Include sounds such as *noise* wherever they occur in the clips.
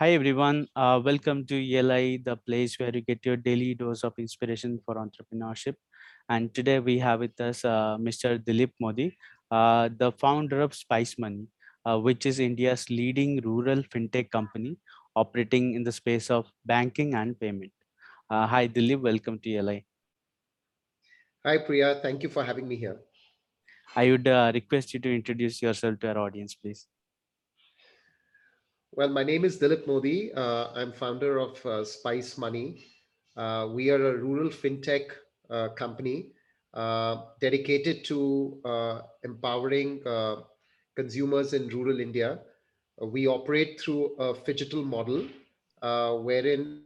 Hi everyone, uh, welcome to ELI, the place where you get your daily dose of inspiration for entrepreneurship. And today we have with us uh, Mr. Dilip Modi, uh, the founder of Spice Money, uh, which is India's leading rural fintech company operating in the space of banking and payment. Uh, hi Dilip, welcome to ELI. Hi Priya, thank you for having me here. I would uh, request you to introduce yourself to our audience, please. Well, my name is Dilip Modi. Uh, I'm founder of uh, Spice Money. Uh, we are a rural fintech uh, company uh, dedicated to uh, empowering consumers in rural India. we operate through a digital model wherein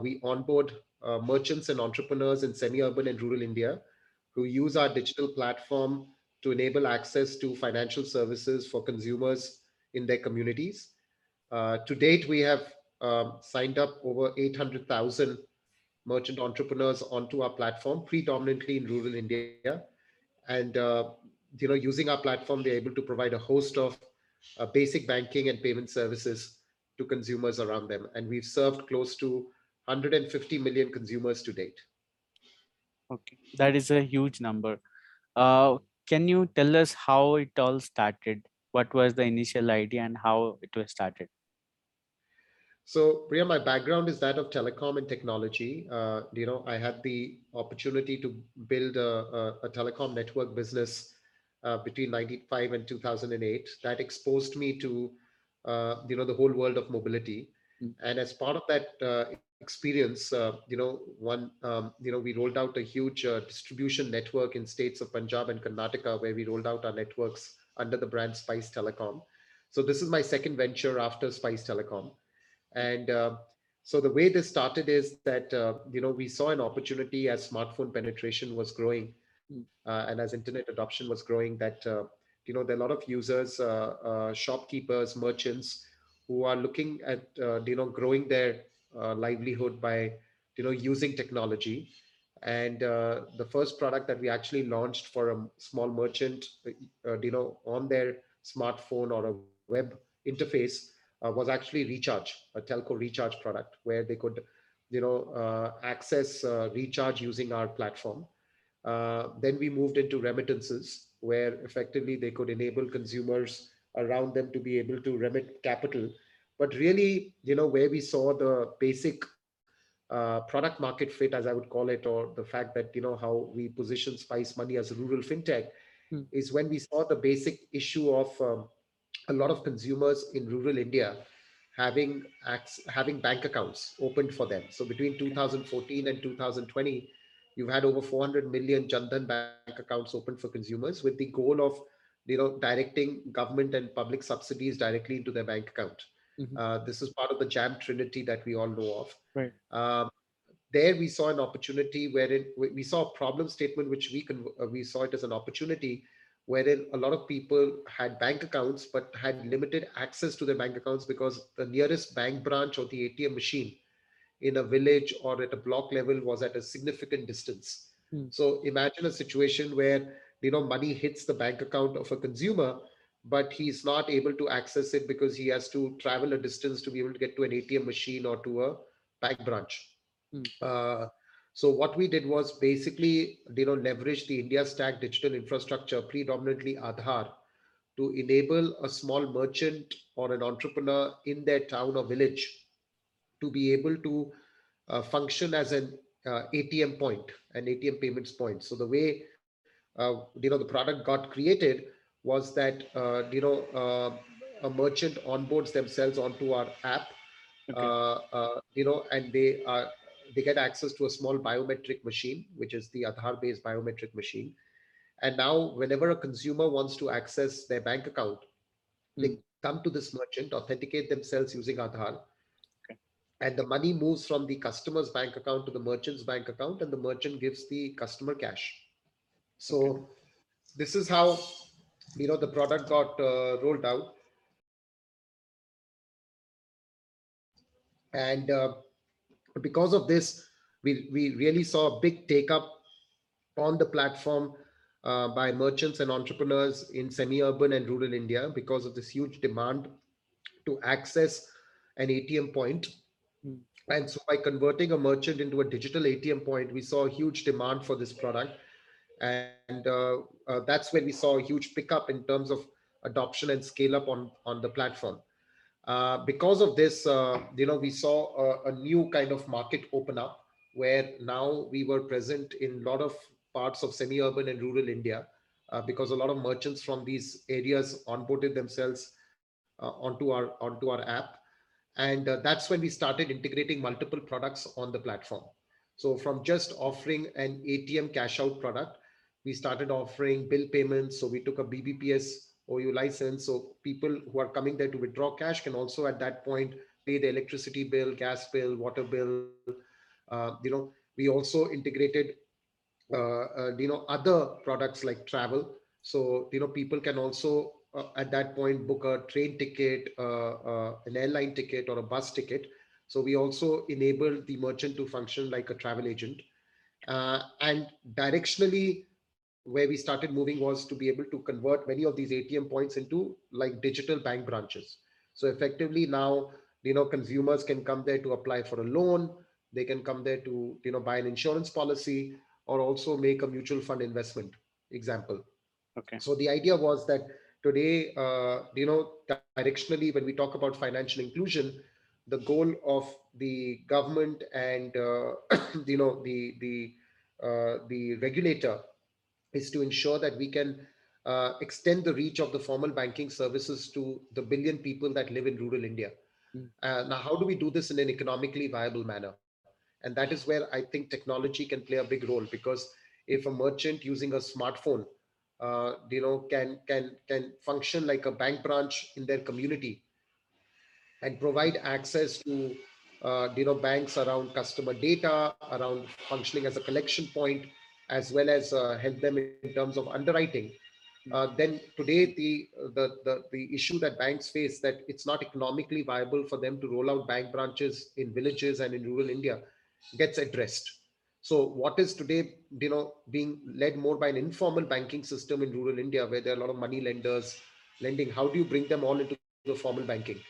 we onboard merchants and entrepreneurs in semi-urban and rural India who use our digital platform to enable access to financial services for consumers in their communities. Uh, to date, we have um, signed up over 800,000 merchant entrepreneurs onto our platform, predominantly in rural India. And uh, you know, using our platform, they're able to provide a host of uh, basic banking and payment services to consumers around them. And we've served close to 150 million consumers to date. Okay, that is a huge number. Uh, can you tell us how it all started? What was the initial idea and how it was started? So, Priya, my background is that of telecom and technology. Uh, you know, I had the opportunity to build a, a, a telecom network business uh, between 95 and 2008. That exposed me to, uh, you know, the whole world of mobility. Mm. And as part of that uh, experience, uh, you know, one, um, you know, we rolled out a huge uh, distribution network in states of Punjab and Karnataka, where we rolled out our networks under the brand Spice Telecom. So this is my second venture after Spice Telecom. And uh, so the way this started is that, uh, you know, we saw an opportunity as smartphone penetration was growing uh, and as internet adoption was growing that, uh, you know, there are a lot of users, uh, uh, shopkeepers, merchants who are looking at, you know, growing their livelihood by, you know, using technology. And the first product that we actually launched for a small merchant, you know, on their smartphone or a web interface uh, was actually recharge, a telco recharge product where they could, you know, uh, access uh, recharge using our platform. Uh, then we moved into remittances, where effectively they could enable consumers around them to be able to remit capital. But really, you know, where we saw the basic uh, product market fit, as I would call it, or the fact that you know how we position Spice Money as a rural fintech, hmm. is when we saw the basic issue of um, a lot of consumers in rural India having having bank accounts opened for them. So between 2014 and 2020, you've had over 400 million Jandhan bank accounts opened for consumers with the goal of you know directing government and public subsidies directly into their bank account. Mm-hmm. Uh, this is part of the Jam Trinity that we all know of. Right. Um, there we saw an opportunity wherein we saw a problem statement which we can uh, we saw it as an opportunity wherein a lot of people had bank accounts but had limited access to their bank accounts because the nearest bank branch or the ATM machine in a village or at a block level was at a significant distance. Hmm. So imagine a situation where you know money hits the bank account of a consumer, but he's not able to access it because he has to travel a distance to be able to get to an ATM machine or to a bank branch. Hmm. Uh, so what we did was basically, you know, leverage the India Stack digital infrastructure, predominantly Aadhaar, to enable a small merchant or an entrepreneur in their town or village to be able to uh, function as an uh, ATM point, an ATM payments point. So the way, uh, you know, the product got created was that, uh, you know, uh, a merchant onboards themselves onto our app, okay. Uh, you know, and they are they get access to a small biometric machine, which is the Aadhaar based biometric machine. And now, whenever a consumer wants to access their bank account, mm. they come to this merchant, authenticate themselves using Aadhaar, okay. and the money moves from the customer's bank account to the merchant's bank account, and the merchant gives the customer cash. So, okay. this is how you know the product got uh, rolled out. And uh, because of this, we, we really saw a big take up on the platform uh, by merchants and entrepreneurs in semi-urban and rural India because of this huge demand to access an ATM point. Mm. And so by converting a merchant into a digital ATM point, we saw a huge demand for this product. And uh, uh, that's when we saw a huge pickup in terms of adoption and scale up on, on the platform. Uh, because of this, uh, you know, we saw a, a, new kind of market open up where now we were present in a lot of parts of semi-urban and rural India uh, because a lot of merchants from these areas onboarded themselves uh, onto our onto our app, and uh, that's when we started integrating multiple products on the platform. So from just offering an ATM cash out product, we started offering bill payments. So we took a BBPS OU license. So people who are coming there to withdraw cash can also at that point pay the electricity bill, gas bill, water bill. Uh, you know, we also integrated, uh, uh, you know, other products like travel. So, you know, people can also uh, at that point book a train ticket, uh, uh, an airline ticket or a bus ticket. So we also enabled the merchant to function like a travel agent. and directionally, where we started moving was to be able to convert many of these ATM points into like digital bank branches. So effectively now, you know, consumers can come there to apply for a loan. They can come there to, you know, buy an insurance policy or also make a mutual fund investment example. Okay. So the idea was that today, uh, you know, directionally, when we talk about financial inclusion, the goal of the government and, uh, *coughs* you know, the, the, uh, the regulator is to ensure that we can uh, extend the reach of the formal banking services to the billion people that live in rural India. Mm. Uh, now, how do we do this in an economically viable manner? And that is where I think technology can play a big role because if a merchant using a smartphone, uh, you know, can can can function like a bank branch in their community and provide access to uh, you know banks around customer data, around functioning as a collection point, as well as uh, help them in terms of underwriting, hmm. uh, then today the, the, the, the issue that banks face that it's not economically viable for them to roll out bank branches in villages and in rural India gets addressed. So what is today, you know, being led more by an informal banking system in rural India where there are a lot of money lenders lending, how do you bring them all into the formal banking?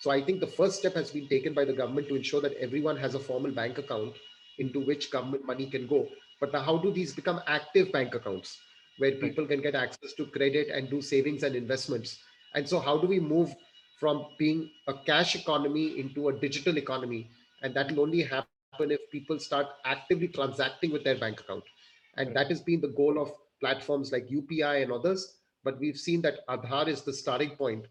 So I think the first step has been taken by the government to ensure that everyone has a formal bank account into which government money can go. But now how do these become active bank accounts where people can get access to credit and do savings and investments? And so how do we move from being a cash economy into a digital economy? And that will only happen if people start actively transacting with their bank account. And that has been the goal of platforms like UPI and others. But we've seen that Aadhaar is the starting point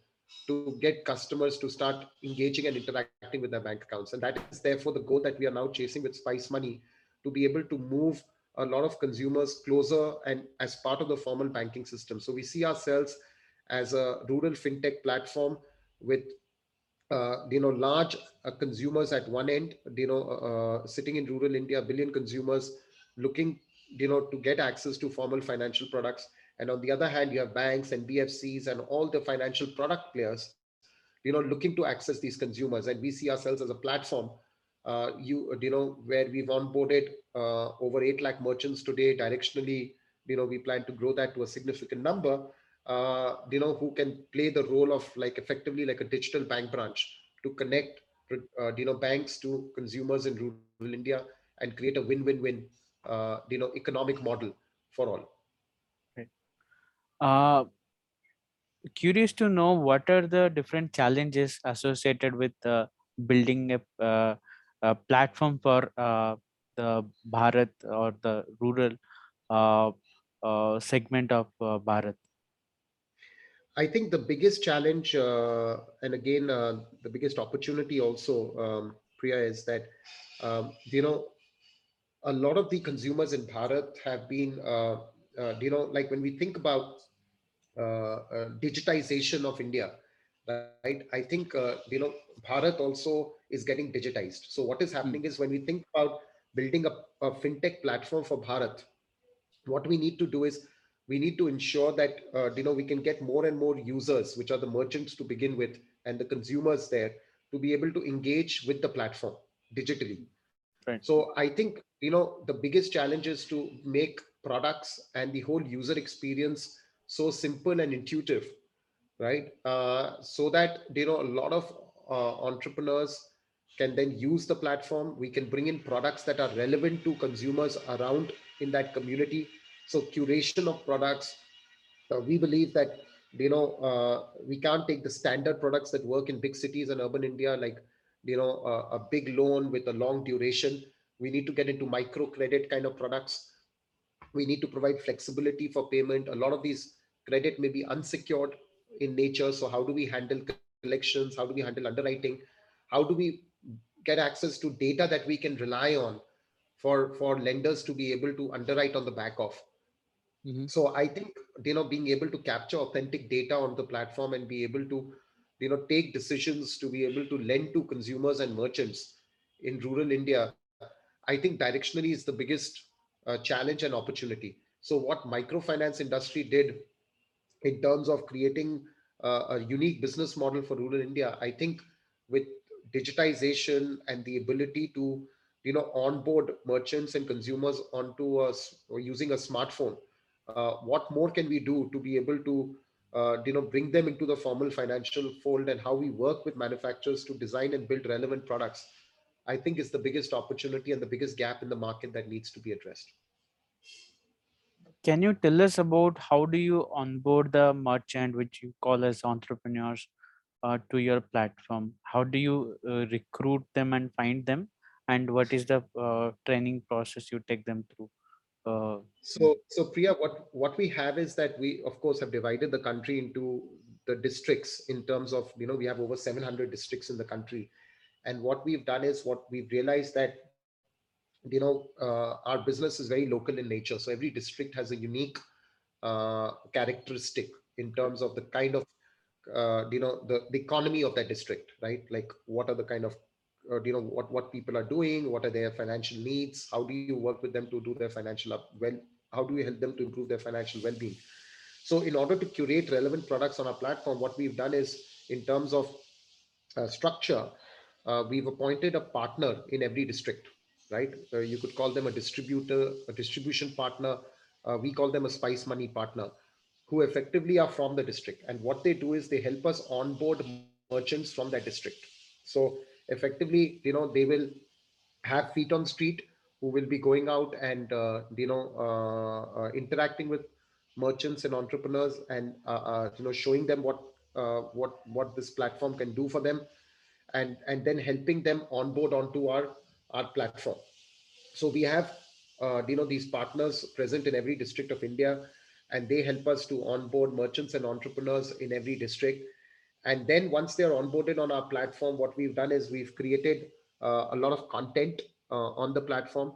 to get customers to start engaging and interacting with their bank accounts. And that is therefore the goal that we are now chasing with Spice Money to be able to move a lot of consumers closer and as part of the formal banking system. So we see ourselves as a rural fintech platform with uh, you know large uh, consumers at one end, you know uh, sitting in rural India, billion consumers looking you know to get access to formal financial products, and on the other hand, you have banks and BFCs and all the financial product players, you know looking to access these consumers, and we see ourselves as a platform uh, you you know where we've onboarded uh, over 8 lakh merchants today directionally you know we plan to grow that to a significant number. Uh, you know who can play the role of like effectively like a digital bank branch to connect uh, you know banks to consumers in rural india and create a win-win-win uh, you know economic model for all. Uh curious to know what are the different challenges associated with building a a platform for uh, the Bharat or the rural uh, uh, segment of Bharat? I think the biggest challenge, and again, the biggest opportunity also, um, Priya, is that, um, you know, a lot of the consumers in Bharat have been, you know, like when we think about digitization of India, right? I think, you know, Bharat also is getting digitized. So what is hmm. happening is when we think about building a, a fintech platform for Bharat, what we need to do is we need to ensure that uh, you know we can get more and more users, which are the merchants to begin with, and the consumers there to be able to engage with the platform digitally. Right. So I think you know the biggest challenge is to make products and the whole user experience so simple and intuitive, right? Uh, so that you know a lot of uh, entrepreneurs can then use the platform. We can bring in products that are relevant to consumers around in that community. So curation of products. Uh, we believe that you know uh, we can't take the standard products that work in big cities and urban India like you know a, a big loan with a long duration. We need to get into micro credit kind of products. We need to provide flexibility for payment. A lot of these credit may be unsecured in nature. So how do we handle collections? How do we handle underwriting? How do we get access to data that we can rely on for for lenders to be able to underwrite on the back of Mhm. so i think you know being able to capture authentic data on the platform and be able to you know take decisions to be able to lend to consumers and merchants in rural india i think directionally is the biggest uh, challenge and opportunity so what microfinance industry did in terms of creating uh, a unique business model for rural india i think with digitization and the ability to you know onboard merchants and consumers onto us using a smartphone uh, what more can we do to be able to uh, you know bring them into the formal financial fold and how we work with manufacturers to design and build relevant products i think is the biggest opportunity and the biggest gap in the market that needs to be addressed Can you tell us about how do you onboard the merchant, which you call as entrepreneurs, uh, to your platform? How do you uh, recruit them and find them? And what is the uh, training process you take them through? Uh, So, so Priya, what what we have is that we, of course, have divided the country into the districts in terms of you know we have over 700 districts in the country, and what we've done is what we've realized that you know uh, our business is very local in nature. So every district has a unique uh, characteristic in terms of the kind of uh, you know the, the economy of that district, right? Like what are the kind of uh, you know what what people are doing, what are their financial needs, how do you work with them to do their financial up well how do we help them to improve their financial well-being so in order to curate relevant products on our platform what we've done is in terms of uh, structure uh, we've appointed a partner in every district right? Uh, you could call them a distributor a distribution partner. Uh, we call them a spice money partner who effectively are from the district. And what they do is they help us onboard merchants from that district. So effectively you know they will have feet on street who will be going out and uh, you know uh, uh, interacting with merchants and entrepreneurs and uh, uh, you know showing them what what what this platform can do for them and and then helping them onboard onto our our platform. So we have uh, you know these partners present in every district of india and they help us to onboard merchants and entrepreneurs in every district. And then once they're onboarded on our platform what we've done is we've created uh, a lot of content uh, on the platform.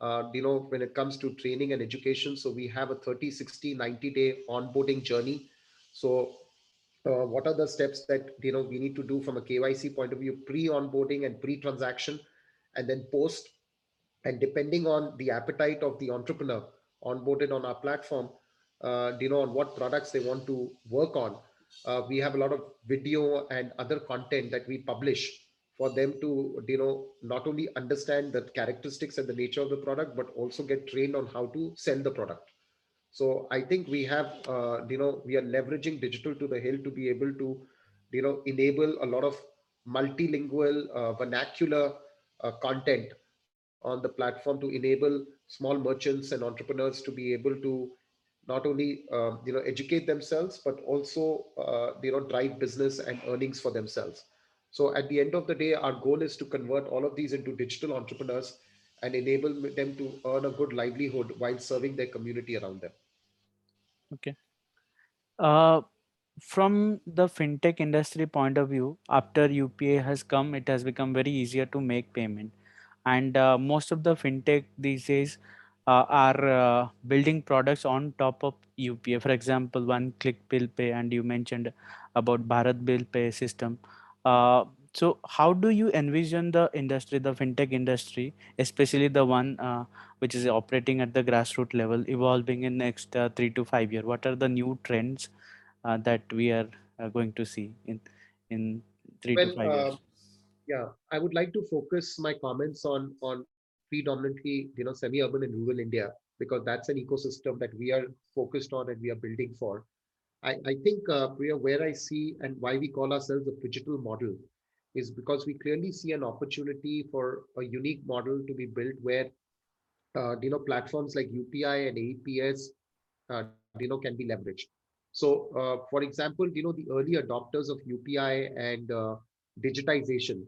Uh, you know when it comes to training and education so we have a 30 60 90 day onboarding journey. So uh, what are the steps that you know we need to do from a kyc point of view pre onboarding and pre transaction and then post. And depending on the appetite of the entrepreneur onboarded on our platform uh, you know on what products they want to work on uh, we have a lot of video and other content that we publish for them to you know not only understand the characteristics and the nature of the product but also get trained on how to sell the product. So i think we have uh, you know we are leveraging digital to the hill to be able to you know enable a lot of multilingual uh, vernacular content on the platform to enable small merchants and entrepreneurs to be able to not only um, you know educate themselves but also uh, you know drive business and earnings for themselves so at the end of the day our goal is to convert all of these into digital entrepreneurs and enable them to earn a good livelihood while serving their community around them okay. Uh, from the fintech industry point of view, after UPI has come, it has become very easier to make payment, and uh, most of the fintech these days uh, are uh, building products on top of UPI. For example, one click bill pay, and you mentioned about Bharat bill pay system. Uh, so, how do you envision the industry, the fintech industry, especially the one uh, which is operating at the grassroots level, evolving in next uh, three to five year? What are the new trends uh, that we are uh, going to see in in three to well five uh, years? yeah i would like to focus my comments on on predominantly you know semi-urban and rural india because that's an ecosystem that we are focused on and we are building for I, I think, uh, Priya, where I see and why we call ourselves a digital model is because we clearly see an opportunity for a unique model to be built where uh, you know platforms like UPI and APS uh, you know can be leveraged. So, uh, for example, you know the early adopters of UPI and uh, digitization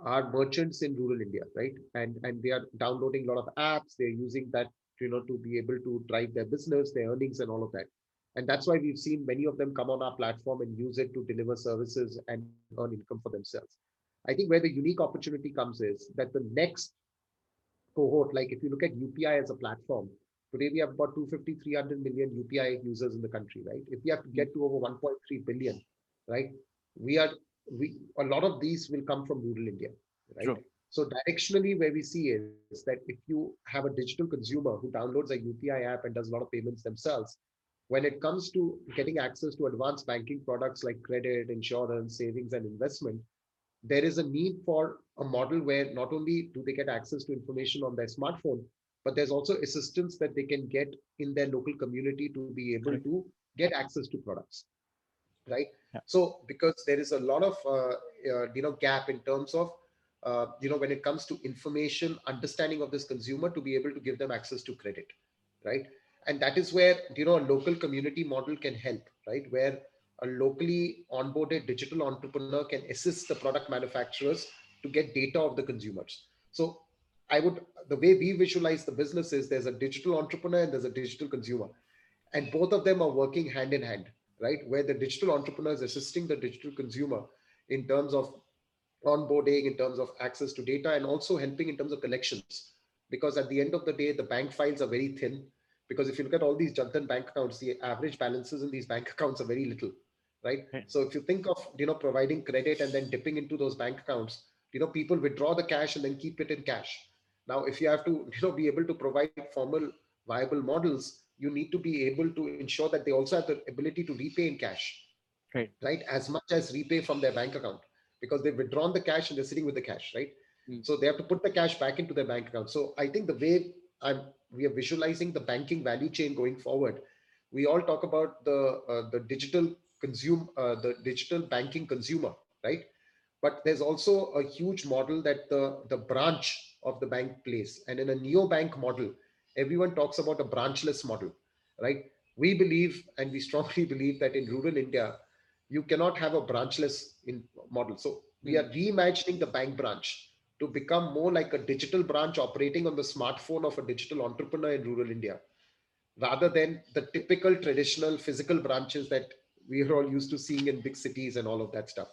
are merchants in rural India, right? And and they are downloading a lot of apps. They're using that you know to be able to drive their business, their earnings, and all of that. And that's why we've seen many of them come on our platform and use it to deliver services and earn income for themselves. I think where the unique opportunity comes is that the next cohort, like if you look at UPI as a platform, today we have about 250, 300 million UPI users in the country, right? If we have to get to over 1.3 billion, right? We are, we, a lot of these will come from rural India, right? True. So directionally, where we see is that if you have a digital consumer who downloads a UPI app and does a lot of payments themselves, when it comes to getting access to advanced banking products like credit, insurance, savings, and investment, there is a need for a model where not only do they get access to information on their smartphone, but there's also assistance that they can get in their local community to be able to get access to products right? Yeah. so because there is a lot of uh, uh, you know gap in terms of uh, you know when it comes to information understanding of this consumer to be able to give them access to credit right? And that is where you know a local community model can help right? Where a locally onboarded digital entrepreneur can assist the product manufacturers to get data of the consumers. So i would the way we visualize the business is there's a digital entrepreneur and there's a digital consumer. And both of them are working hand in hand right? Where the digital entrepreneur is assisting the digital consumer in terms of onboarding in terms of access to data and also helping in terms of collections. Because at the end of the day the bank files are very thin. Because if you look at all these Jan bank accounts the average balances in these bank *laughs* accounts are very little right. So if you think of you know providing credit and then dipping into those bank accounts you know people withdraw the cash and then keep it in cash now if you have to you know be able to provide formal viable models you need to be able to ensure that they also have the ability to repay in cash. Right. Right? As much as repay from their bank account. Because they've withdrawn the cash and they're sitting with the cash right? Mm. so they have to put the cash back into their bank account. So i think the way i'm we are visualizing the banking value chain going forward we all talk about the uh, the digital consume uh, the digital banking consumer right? But there's also a huge model that the the branch of the bank plays. And in a neo bank model everyone talks about a branchless model right? We believe and we strongly *laughs* believe that in rural india you cannot have a branchless in model. So we are hmm. reimagining the bank branch to become more like a digital branch operating on the smartphone of a digital entrepreneur in rural india rather than the typical traditional physical branches that we are all used to seeing in big cities and all of that stuff.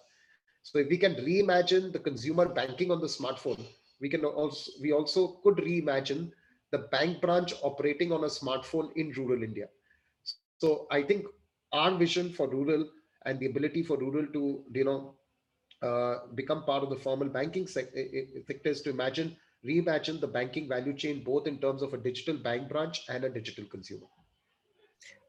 So if we can reimagine the consumer banking on the smartphone, we can also we also could reimagine the bank branch operating on a smartphone in rural India. So I think our vision for rural and the ability for rural to you know uh, become part of the formal banking sector is to imagine reimagine the banking value chain both in terms of a digital bank branch and a digital consumer.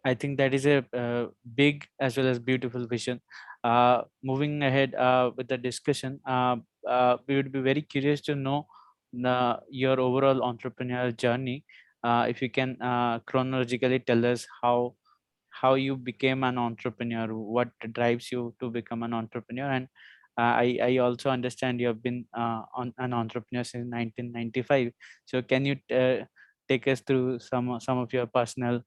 I think that is a uh, big as well as beautiful vision. Uh, moving ahead uh, with the discussion, uh, uh, we would be very curious to know the, your overall entrepreneurial journey. Uh, if you can chronologically tell us how how you became an entrepreneur, what drives you to become an entrepreneur, and I, I also understand you have been on an entrepreneur since 1995. So can you take us through some some of your personal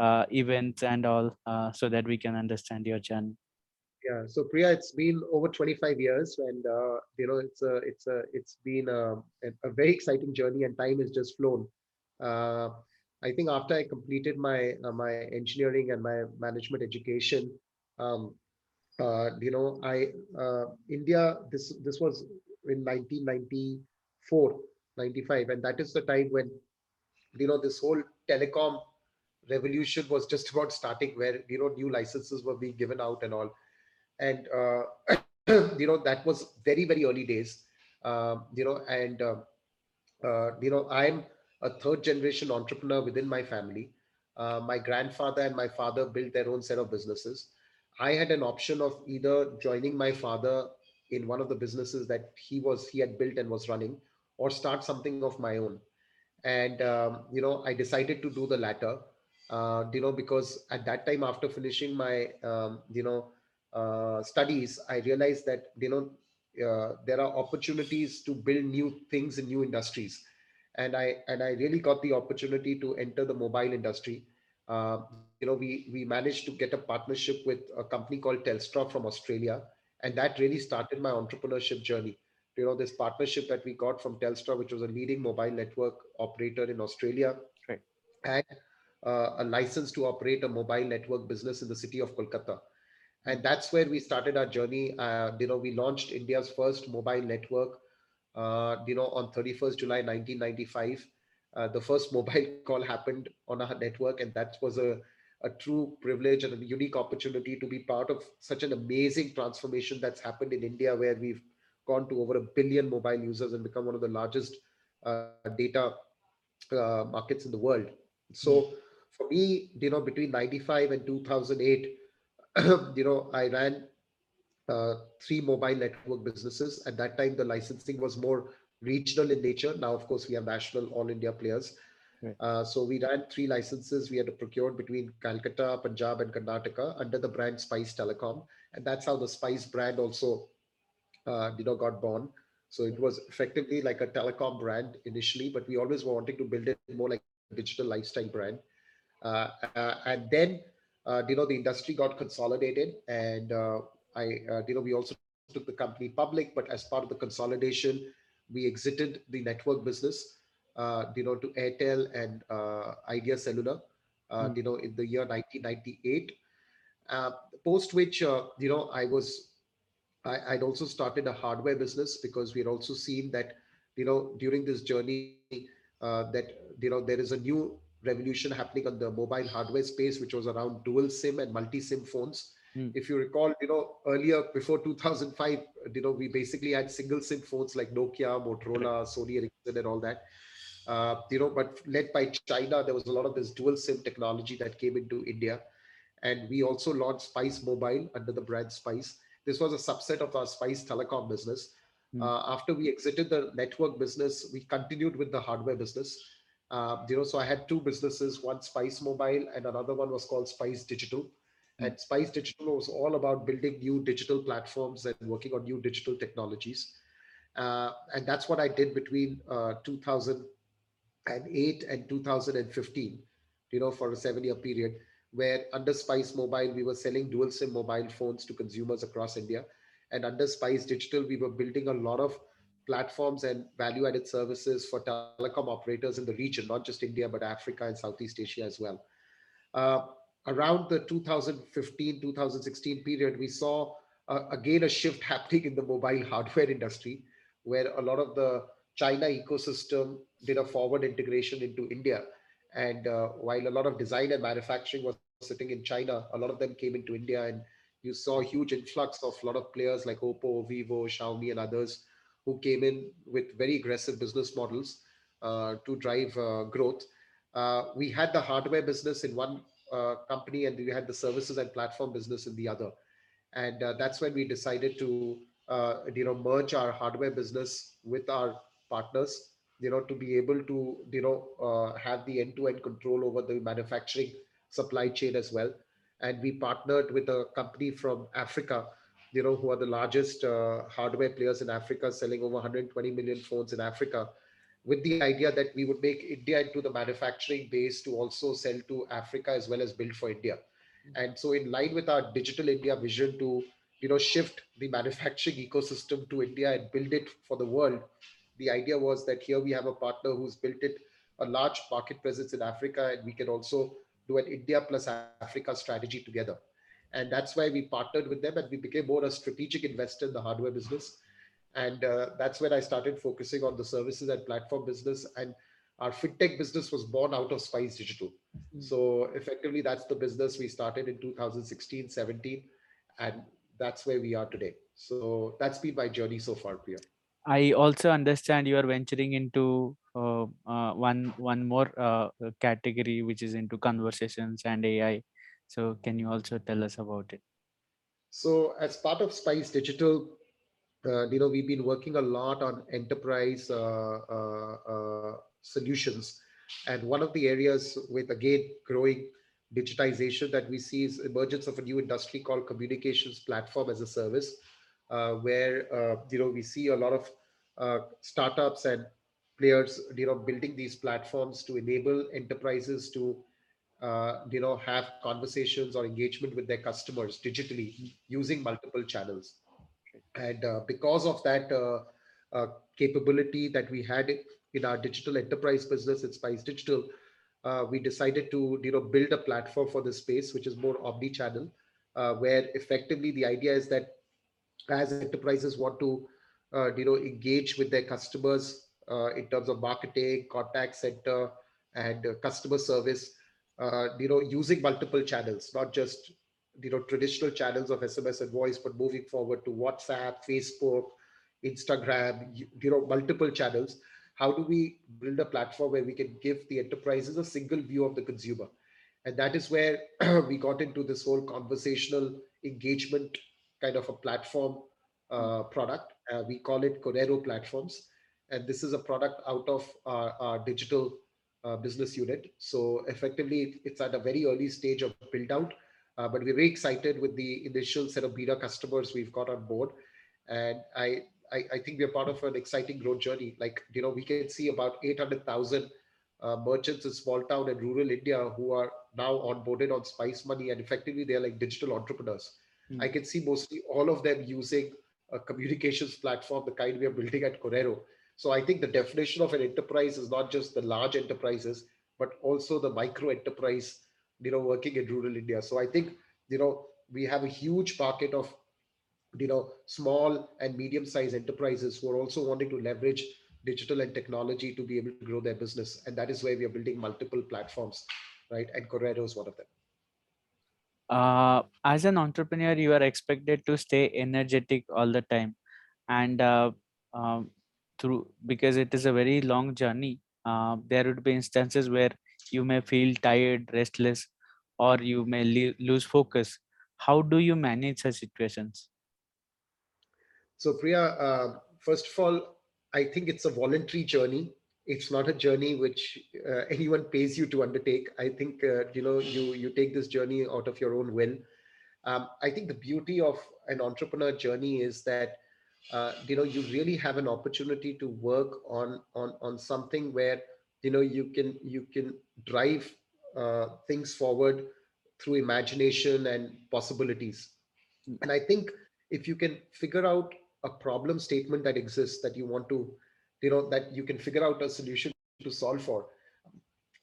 uh, events and all uh, so that we can understand your journey yeah so priya it's been over 25 years and uh, you know it's a it's a it's been a, a, very exciting journey and time has just flown. Uh, i think after i completed my uh, my engineering and my management education um, uh, you know i uh, india this this was in 1994 95 and that is the time when you know this whole telecom revolution was just about starting where you know new licenses were being given out and all and uh, *coughs* you know that was very very early days. Um, you know and uh, uh, you know i'm a third generation entrepreneur within my family. Uh, my grandfather and my father built their own set of businesses. I had an option of either joining my father in one of the businesses that he was he had built and was running or start something of my own. And um, you know i decided to do the latter. Uh, you know, because at that time after finishing my, um, you know, uh, studies, I realized that, you know, uh, there are opportunities to build new things in new industries. And i and i really got the opportunity to enter the mobile industry. Uh, you know we we managed to get a partnership with a company called telstra from australia. And that really started my entrepreneurship journey. You know this partnership that we got from telstra which was a leading mobile network operator in australia. Right. and uh, a license to operate a mobile network business in the city of kolkata and that's where we started our journey. Uh, you know we launched india's first mobile network uh, you know on 31st july 1995 uh, the first *laughs* mobile call happened on our network and that was a, a true privilege and a unique opportunity to be part of such an amazing transformation that's happened in india where we've gone to over a billion mobile users and become one of the largest uh, data uh, markets in the world. So for me you know between 95 and 2008 *coughs* you know i ran uh, three mobile network businesses. At that time, the licensing was more regional in nature. Now, of course, we have national all India players. Right. Uh, so we ran three licenses. We had to procure between Calcutta, Punjab, and Karnataka under the brand Spice Telecom, and that's how the Spice brand also, uh, you know, got born. So it was effectively like a telecom brand initially, but we always were wanting to build it more like a digital lifestyle brand. Uh, uh, and then, you know, the industry got consolidated, and uh, I, uh, you know, we also took the company public, but as part of the consolidation, we exited the network business, uh, you know, to Airtel and uh, Idea Cellular, uh, Mm. you know, in the year 1998. Uh, post which, uh, you know, I was, I, I'd also started a hardware business because we had also seen that, you know, during this journey, uh, that, you know, there is a new revolution happening on the mobile hardware space, which was around dual SIM and multi SIM phones if you recall, you know, earlier before 2005, you know, we basically had single SIM phones like Nokia, Motorola, Sony Ericsson, and all that. Uh, you know, but led by China, there was a lot of this dual SIM technology that came into India, and we also launched Spice Mobile under the brand Spice. This was a subset of our Spice Telecom business. Hmm. Uh, after we exited the network business, we continued with the hardware business. Uh, you know, so I had two businesses: one Spice Mobile, and another one was called Spice Digital and Spice Digital was all about building new digital platforms and working on new digital technologies. Uh, and that's what I did between uh, 2008 and 2015, you know, for a seven year period, where under Spice Mobile, we were selling dual SIM mobile phones to consumers across India. And under Spice Digital, we were building a lot of platforms and value added services for telecom operators in the region, not just India, but Africa and Southeast Asia as well. Uh, around the 2015 2016 period we saw uh, again a shift happening in the mobile hardware industry where a lot of the china ecosystem did a forward integration into india and uh, while a lot of design and manufacturing was sitting in china a lot of them came into india and you saw a huge influx of a lot of players like oppo vivo xiaomi and others who came in with very aggressive business models uh, to drive uh, growth. Uh, we had the hardware business in one uh, company and we had the services and platform business in the other. And uh, that's when we decided to uh, you know merge our hardware business with our partners you know to be able to you know have the end-to-end control over the manufacturing supply chain as well. And we partnered with a company from africa you know who are the largest uh, hardware players in africa selling over 120 million phones in africa with the idea that we would make India into the manufacturing base to also sell to Africa as well as build for India. And so, in line with our digital India vision to you know shift the manufacturing ecosystem to India and build it for the world, the idea was that here we have a partner who's built it a large market presence in Africa, and we can also do an India plus Africa strategy together. And that's why we partnered with them, and we became more a strategic investor in the hardware business. And uh, that's when i started focusing on the services and platform business. And our fintech business was born out of spice digital. Mm. so effectively that's the business we started in 2016 17 and that's where we are today. So that's been my journey so far priya. I also understand you are venturing into uh, uh, one one more uh, category which is into conversations and AI. So can you also tell us about it? so as part of spice digital uh, you know we've been working a lot on enterprise uh, uh, uh, solutions and one of the areas with again growing digitization that we see is emergence of a new industry called communications platform as a service uh, where you know we see a lot of startups and players you know building these platforms to enable enterprises to uh, you know have conversations or engagement with their customers digitally using multiple channels. And uh, because of that uh, uh, capability that we had in our digital enterprise business at spice digital uh, we decided to you know build a platform for this space which is more omni-channel uh, where effectively the idea is that as enterprises want to you know engage with their customers in terms of marketing contact center and customer service uh, you know using multiple channels not just you know traditional channels of sms and voice but moving forward to whatsapp facebook instagram you, you know multiple channels. How do we build a platform where we can give the enterprises a single view of the consumer? And that is where *clears throat* we got into this whole conversational engagement kind of a platform uh, product. Uh, we call it Corero platforms. And this is a product out of our, our digital uh, business unit so effectively it's at a very early stage of build out uh, but we're very excited with the initial set of beta customers we've got on board and I, I, I think we're part of an exciting growth journey. Like, you know, we can see about 800,000 uh, merchants in small town and rural India who are now onboarded on Spice Money and effectively they're like digital entrepreneurs. Mm. I can see mostly all of them using a communications platform, the kind we are building at Corero. So I think the definition of an enterprise is not just the large enterprises, but also the micro enterprise, you know, working in rural India. So I think, you know, we have a huge market of you know small and medium sized enterprises who are also wanting to leverage digital and technology to be able to grow their business. And that is where we are building multiple platforms right? And Corero is one of them. Uh, as an entrepreneur you are expected to stay energetic all the time. And uh, um, through because it is a very long journey uh, there would be instances where you may feel tired restless or you may lose focus how do you manage such situations So, Priya, uh, first of all, I think it's a voluntary journey. It's not a journey which uh, anyone pays you to undertake. I think uh, you know you you take this journey out of your own will. Um, I think the beauty of an entrepreneur journey is that uh, you know you really have an opportunity to work on on on something where you know you can you can drive uh, things forward through imagination and possibilities. And I think if you can figure out a problem statement that exists that you want to you know that you can figure out a solution to solve for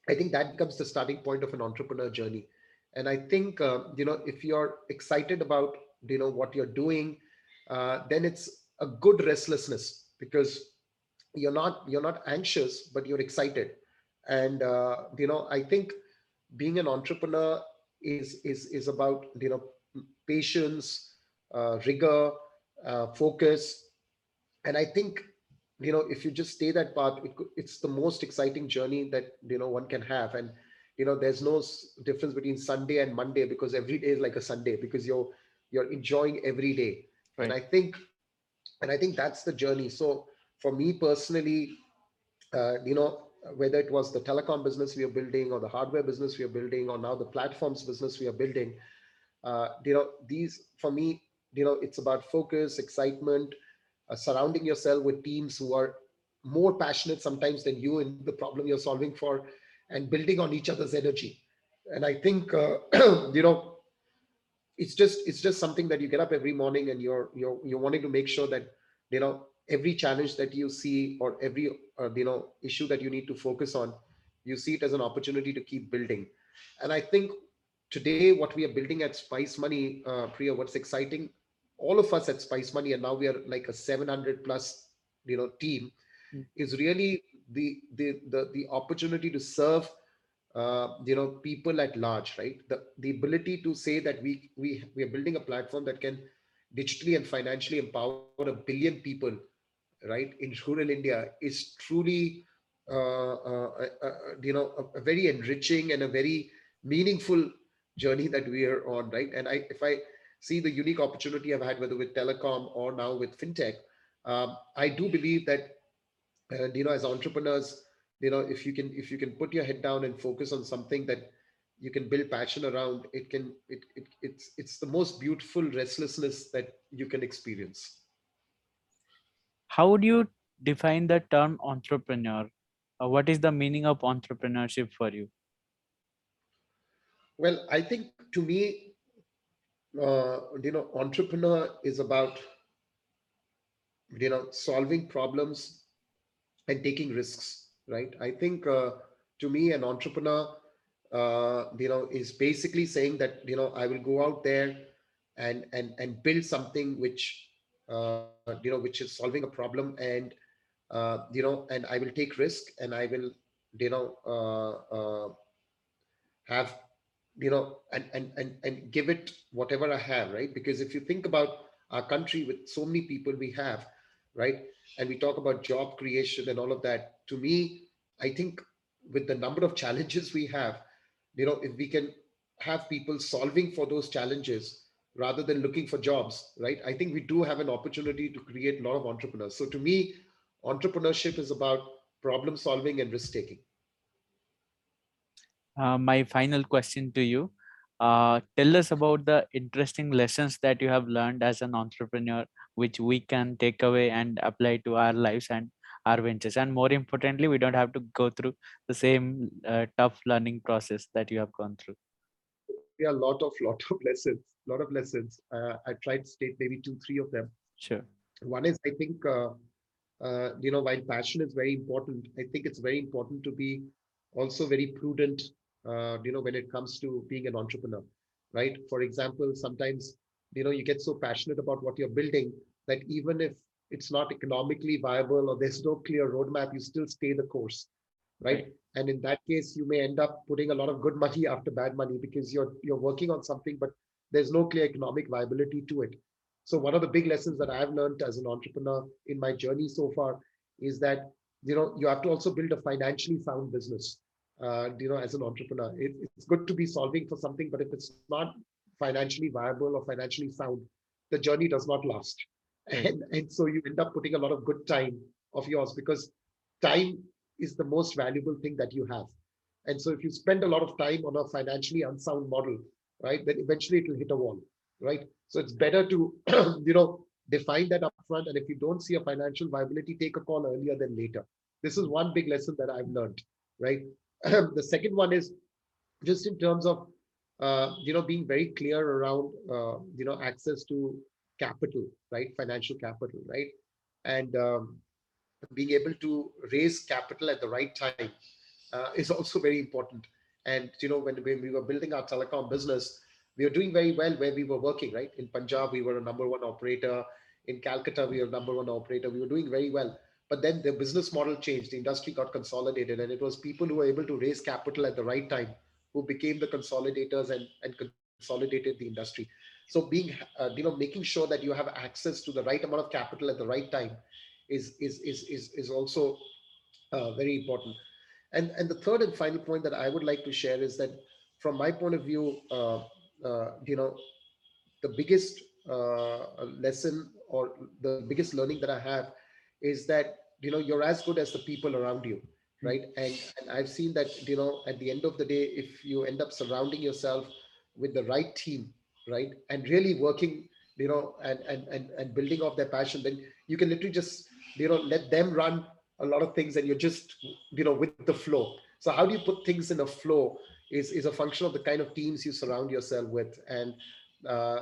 i think that becomes the starting point of an entrepreneur journey and i think uh, you know if you're excited about you know what you're doing uh, then it's a good restlessness because you're not you're not anxious but you're excited and uh, you know i think being an entrepreneur is is is about you know patience uh, rigor uh, focus. And I think, you know, if you just stay that path, it, it's the most exciting journey that, you know, one can have. And, you know, there's no difference between Sunday and Monday because every day is like a Sunday because you're, you're enjoying every day. Right. And I think, and I think that's the journey. So for me personally, uh, you know, whether it was the telecom business we are building or the hardware business we are building or now the platforms business we are building, uh, you know, these for me you know it's about focus excitement uh, surrounding yourself with teams who are more passionate sometimes than you in the problem you're solving for and building on each other's energy and i think uh, *clears throat* you know it's just it's just something that you get up every morning and you're you're you're wanting to make sure that you know every challenge that you see or every uh, you know issue that you need to focus on you see it as an opportunity to keep building and i think today what we are building at spice money uh, priya what's exciting all of us at Spice Money, and now we are like a 700 plus, you know, team, mm. is really the the the the opportunity to serve, uh, you know, people at large, right? The the ability to say that we we we are building a platform that can digitally and financially empower a billion people, right, in rural India is truly, uh, uh, uh, uh you know, a, a very enriching and a very meaningful journey that we are on, right? And I if I see the unique opportunity I've had, whether with telecom or now with fintech, um, I do believe that, you know, as entrepreneurs, you know, if you can if you can put your head down and focus on something that you can build passion around it can it, it it's it's the most beautiful restlessness that you can experience How would you define the term entrepreneur? Uh, what is the meaning of entrepreneurship for you? well i think to me uh, you know entrepreneur is about you know solving problems and taking risks right? I think uh, to me an entrepreneur uh, you know is basically saying that you know i will go out there and and and build something which uh, you know which is solving a problem and uh, you know and i will take risk and i will you know uh, uh, have you know and, and and and give it whatever i have right? Because if you think about our country with so many people we have right and we talk about job creation and all of that to me i think with the number of challenges we have you know if we can have people solving for those challenges rather than looking for jobs right? I think we do have an opportunity to create a lot of entrepreneurs. So to me entrepreneurship is about problem solving and risk taking. Uh, my final question to you. Uh, tell us about the interesting lessons that you have learned as an entrepreneur, which we can take away and apply to our lives and our ventures. And more importantly, we don't have to go through the same uh, tough learning process that you have gone through. there are a lot of lot of lessons lot of lessons uh, i tried to state maybe two three of them Sure. one is i think uh, uh, you know while passion is very important i think it's very important to be also very prudent uh, you know when it comes to being an entrepreneur right? For example sometimes you know you get so passionate about what you're building that even if it's not economically viable or there's no clear roadmap you still stay the course right? And in that case you may end up putting a lot of good money after bad money because you're you're working on something but there's no clear economic viability to it. So one of the big lessons that i've learned as an entrepreneur in my journey so far is that you know you have to also build a financially sound business uh, you know as an entrepreneur. It, it's good to be solving for something but if it's not financially viable or financially sound the journey does not last. And and so you end up putting a lot of good time of yours because time is the most valuable thing that you have. And so if you spend a lot of time on a financially unsound model right then eventually it will hit a wall right? So it's better to *clears throat* you know define that upfront. And if you don't see a financial viability take a call earlier than later. This is one big lesson that i've learned right *laughs* the second one is just in terms of uh, you know being very clear around uh, you know access to capital right? Financial capital right? And um, being able to raise capital at the right time uh, is also very important. And you know when, when we were building our telecom business we were doing very well where we were working right? In punjab we were a number one operator. In calcutta we were number one operator. We were doing very well but then the business model changed. The industry got consolidated and it was people who were able to raise capital at the right time who became the consolidators and, and consolidated the industry. So being uh, you know making sure that you have access to the right amount of capital at the right time is is is is, is also uh, very important. And and the third and final point that i would like to share is that from my point of view uh, uh, you know the biggest uh, lesson or the biggest learning that i have is that you know you're as good as the people around you right? And, and i've seen that you know at the end of the day if you end up surrounding yourself with the right team right and really working you know and and and, and building off their passion then you can literally just you know let them run a lot of things and you're just you know with the flow. So how do you put things in a flow is is a function of the kind of teams you surround yourself with. And uh,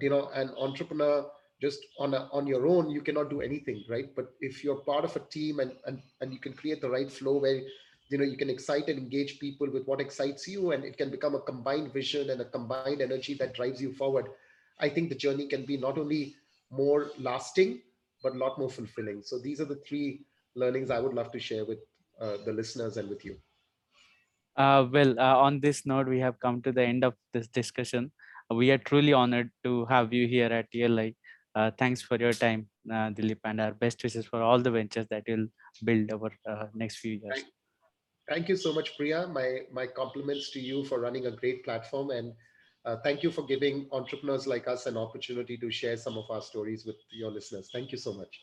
you know an entrepreneur just on a, on your own you cannot do anything right but if you're part of a team and, and and you can create the right flow where you know you can excite and engage people with what excites you and it can become a combined vision and a combined energy that drives you forward i think the journey can be not only more lasting but a lot more fulfilling so these are the three learnings i would love to share with uh, the listeners and with you Uh, well, uh, on this note, we have come to the end of this discussion. We are truly honored to have you here at ELI. Uh, thanks for your time, uh, Dilip, and our best wishes for all the ventures that you'll build over uh, next few years. Thank- thank you so much priya. My my compliments to you for running a great platform and uh, thank you for giving entrepreneurs like us an opportunity to share some of our stories with your listeners. Thank you so much